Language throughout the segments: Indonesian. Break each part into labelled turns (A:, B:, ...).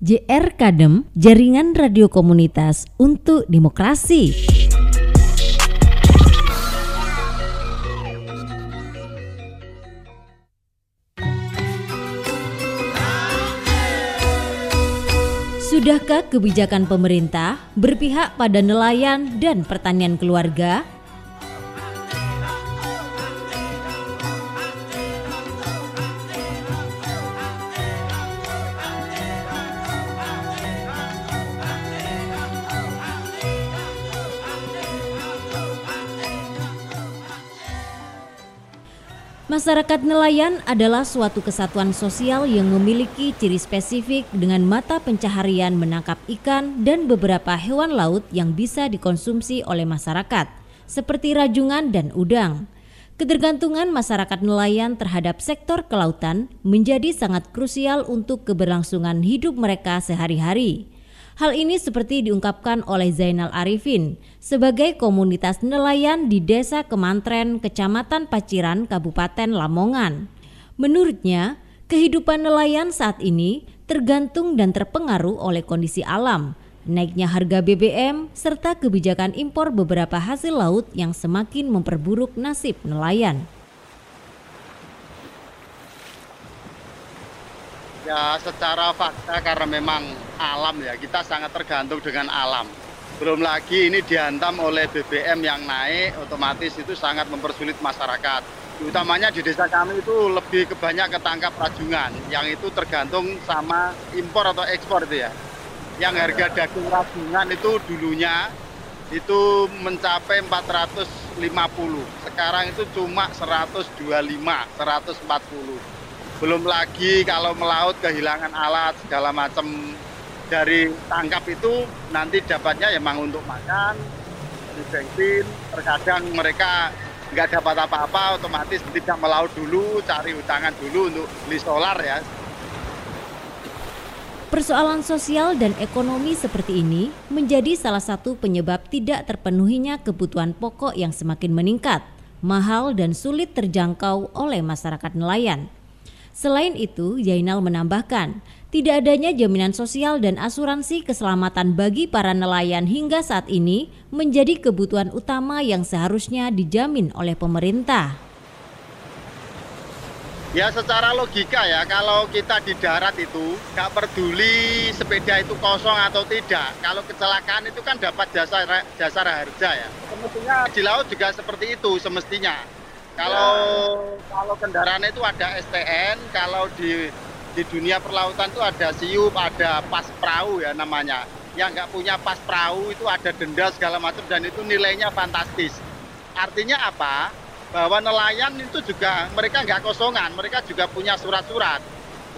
A: JR Kadem, Jaringan Radio Komunitas untuk Demokrasi. Sudahkah kebijakan pemerintah berpihak pada nelayan dan pertanian keluarga Masyarakat nelayan adalah suatu kesatuan sosial yang memiliki ciri spesifik dengan mata pencaharian menangkap ikan dan beberapa hewan laut yang bisa dikonsumsi oleh masyarakat, seperti rajungan dan udang. Ketergantungan masyarakat nelayan terhadap sektor kelautan menjadi sangat krusial untuk keberlangsungan hidup mereka sehari-hari. Hal ini seperti diungkapkan oleh Zainal Arifin sebagai komunitas nelayan di Desa Kemantren, Kecamatan Paciran, Kabupaten Lamongan. Menurutnya, kehidupan nelayan saat ini tergantung dan terpengaruh oleh kondisi alam, naiknya harga BBM, serta kebijakan impor beberapa hasil laut yang semakin memperburuk nasib nelayan.
B: Ya secara fakta karena memang alam ya kita sangat tergantung dengan alam. Belum lagi ini dihantam oleh BBM yang naik otomatis itu sangat mempersulit masyarakat. Utamanya di desa kami itu lebih kebanyak ketangkap rajungan yang itu tergantung sama impor atau ekspor itu ya. Yang harga daging rajungan itu dulunya itu mencapai 450. Sekarang itu cuma 125, 140 belum lagi kalau melaut kehilangan alat segala macam dari tangkap itu nanti dapatnya emang untuk makan, di bensin, terkadang mereka nggak dapat apa-apa, otomatis tidak melaut dulu, cari utangan dulu untuk beli solar ya.
A: Persoalan sosial dan ekonomi seperti ini menjadi salah satu penyebab tidak terpenuhinya kebutuhan pokok yang semakin meningkat, mahal dan sulit terjangkau oleh masyarakat nelayan. Selain itu, Zainal menambahkan, tidak adanya jaminan sosial dan asuransi keselamatan bagi para nelayan hingga saat ini menjadi kebutuhan utama yang seharusnya dijamin oleh pemerintah.
B: Ya secara logika ya, kalau kita di darat itu nggak peduli sepeda itu kosong atau tidak. Kalau kecelakaan itu kan dapat jasa jasa harga ya. Semestinya di laut juga seperti itu semestinya kalau ya. kalau kendaraan itu ada STN, kalau di di dunia perlautan itu ada siup, ada pas perahu ya namanya. Yang nggak punya pas perahu itu ada denda segala macam dan itu nilainya fantastis. Artinya apa? Bahwa nelayan itu juga mereka nggak kosongan, mereka juga punya surat-surat.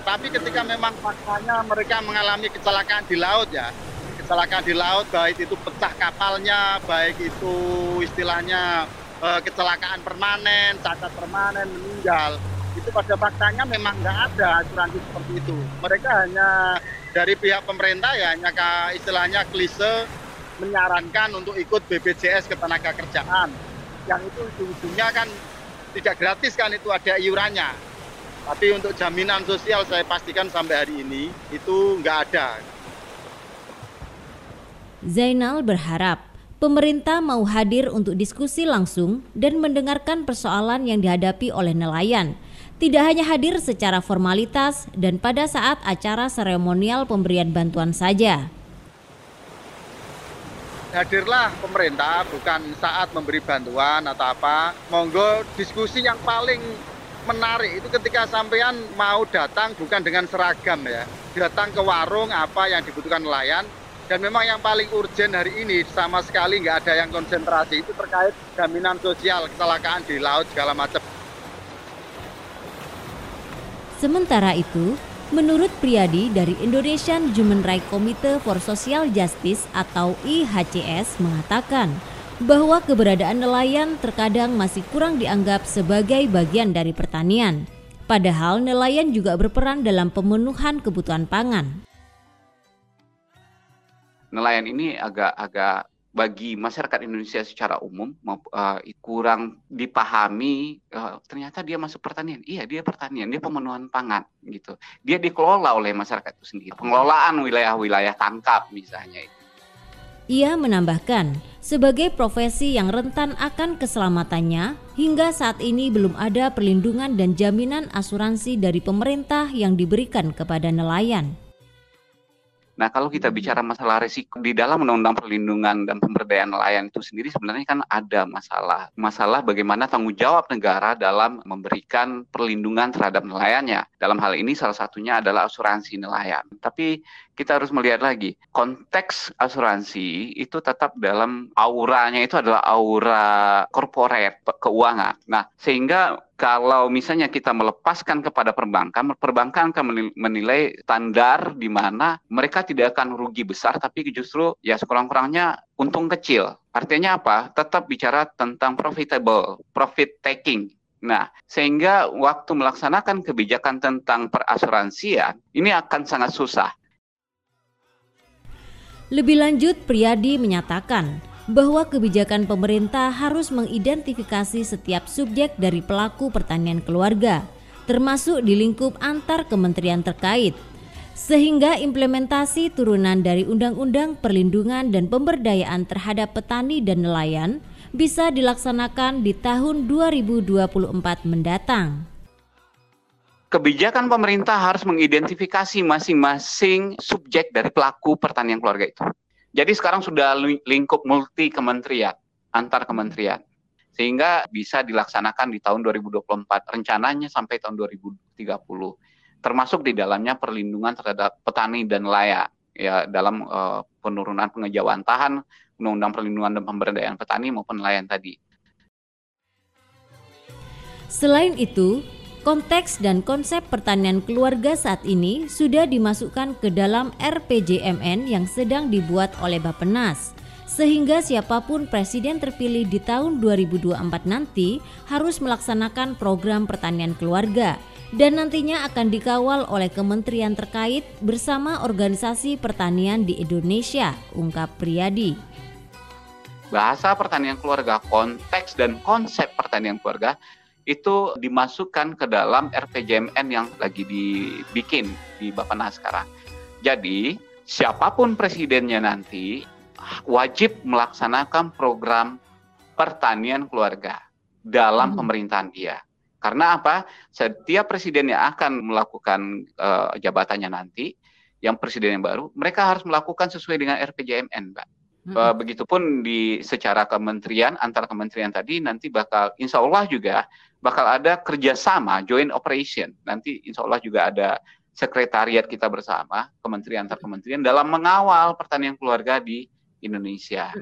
B: Tetapi ketika memang faktanya mereka mengalami kecelakaan di laut ya, kecelakaan di laut baik itu pecah kapalnya, baik itu istilahnya uh, kecelakaan permanen, cacat permanen, meninggal, itu pada faktanya memang nggak ada asuransi seperti itu. Mereka hanya dari pihak pemerintah ya hanya istilahnya klise menyarankan untuk ikut BPJS ketenaga kerjaan. Yang itu ujung-ujungnya kan tidak gratis kan itu ada iurannya. Tapi untuk jaminan sosial saya pastikan sampai hari ini itu nggak ada.
A: Zainal berharap pemerintah mau hadir untuk diskusi langsung dan mendengarkan persoalan yang dihadapi oleh nelayan. Tidak hanya hadir secara formalitas dan pada saat acara seremonial pemberian bantuan saja.
B: Hadirlah pemerintah bukan saat memberi bantuan atau apa. Monggo diskusi yang paling menarik itu ketika sampean mau datang bukan dengan seragam ya. Datang ke warung apa yang dibutuhkan nelayan, dan memang yang paling urgent hari ini sama sekali nggak ada yang konsentrasi itu terkait jaminan sosial kecelakaan di laut segala macam.
A: Sementara itu, menurut Priyadi dari Indonesian Human Rights Committee for Social Justice atau IHCS mengatakan bahwa keberadaan nelayan terkadang masih kurang dianggap sebagai bagian dari pertanian. Padahal nelayan juga berperan dalam pemenuhan kebutuhan pangan
C: nelayan ini agak agak bagi masyarakat Indonesia secara umum uh, kurang dipahami uh, ternyata dia masuk pertanian. Iya dia pertanian dia pemenuhan pangan gitu. Dia dikelola oleh masyarakat itu sendiri. Pengelolaan wilayah-wilayah tangkap misalnya itu.
A: Ia menambahkan, sebagai profesi yang rentan akan keselamatannya, hingga saat ini belum ada perlindungan dan jaminan asuransi dari pemerintah yang diberikan kepada nelayan.
C: Nah, kalau kita hmm. bicara masalah risiko di dalam Undang-Undang Perlindungan dan Pemberdayaan Nelayan itu sendiri sebenarnya kan ada masalah. Masalah bagaimana tanggung jawab negara dalam memberikan perlindungan terhadap nelayannya. Dalam hal ini salah satunya adalah asuransi nelayan. Tapi kita harus melihat lagi konteks asuransi itu tetap dalam auranya itu adalah aura corporate keuangan. Nah, sehingga kalau misalnya kita melepaskan kepada perbankan, perbankan akan menilai standar di mana mereka tidak akan rugi besar, tapi justru ya sekurang-kurangnya untung kecil. Artinya apa? Tetap bicara tentang profitable, profit taking. Nah, sehingga waktu melaksanakan kebijakan tentang perasuransian, ini akan sangat susah.
A: Lebih lanjut, Priyadi menyatakan bahwa kebijakan pemerintah harus mengidentifikasi setiap subjek dari pelaku pertanian keluarga, termasuk di lingkup antar kementerian terkait, sehingga implementasi turunan dari Undang-Undang Perlindungan dan Pemberdayaan terhadap Petani dan Nelayan bisa dilaksanakan di tahun 2024 mendatang
C: kebijakan pemerintah harus mengidentifikasi masing-masing subjek dari pelaku pertanian keluarga itu. Jadi sekarang sudah lingkup multi kementerian, antar kementerian. Sehingga bisa dilaksanakan di tahun 2024, rencananya sampai tahun 2030. Termasuk di dalamnya perlindungan terhadap petani dan nelayan ya dalam uh, penurunan pengejauhan tahan, undang-undang perlindungan dan pemberdayaan petani maupun nelayan tadi.
A: Selain itu, Konteks dan konsep pertanian keluarga saat ini sudah dimasukkan ke dalam RPJMN yang sedang dibuat oleh Bappenas. Sehingga siapa pun presiden terpilih di tahun 2024 nanti harus melaksanakan program pertanian keluarga dan nantinya akan dikawal oleh kementerian terkait bersama organisasi pertanian di Indonesia, ungkap Priyadi.
C: Bahasa pertanian keluarga, konteks dan konsep pertanian keluarga itu dimasukkan ke dalam RPJMN yang lagi dibikin di Bapak sekarang. Jadi, siapa pun presidennya nanti wajib melaksanakan program pertanian keluarga dalam hmm. pemerintahan dia. Karena apa? Setiap presiden yang akan melakukan uh, jabatannya nanti, yang presiden yang baru, mereka harus melakukan sesuai dengan RPJMN, Mbak. Hmm. Begitupun di secara kementerian antar kementerian tadi nanti bakal insya Allah juga bakal ada kerjasama joint operation nanti insya Allah juga ada sekretariat kita bersama kementerian antar kementerian dalam mengawal pertanian keluarga di Indonesia.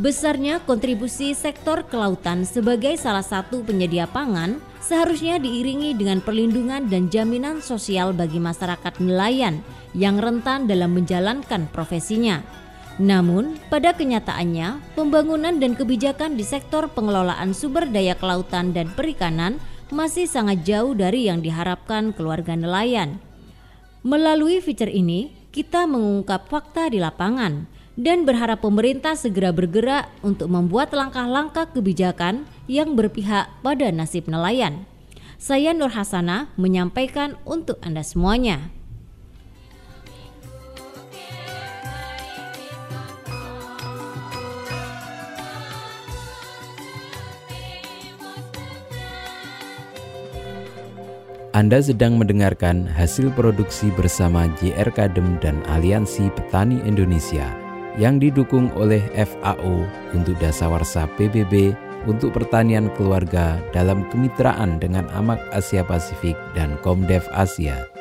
A: Besarnya kontribusi sektor kelautan sebagai salah satu penyedia pangan seharusnya diiringi dengan perlindungan dan jaminan sosial bagi masyarakat nelayan yang rentan dalam menjalankan profesinya. Namun, pada kenyataannya, pembangunan dan kebijakan di sektor pengelolaan sumber daya kelautan dan perikanan masih sangat jauh dari yang diharapkan keluarga nelayan. Melalui fitur ini, kita mengungkap fakta di lapangan dan berharap pemerintah segera bergerak untuk membuat langkah-langkah kebijakan yang berpihak pada nasib nelayan. Saya Nur Hasana menyampaikan untuk Anda semuanya.
D: Anda sedang mendengarkan hasil produksi bersama JR Kadem dan Aliansi Petani Indonesia yang didukung oleh FAO untuk dasawarsa PBB untuk pertanian keluarga dalam kemitraan dengan Amak Asia Pasifik dan Komdev Asia.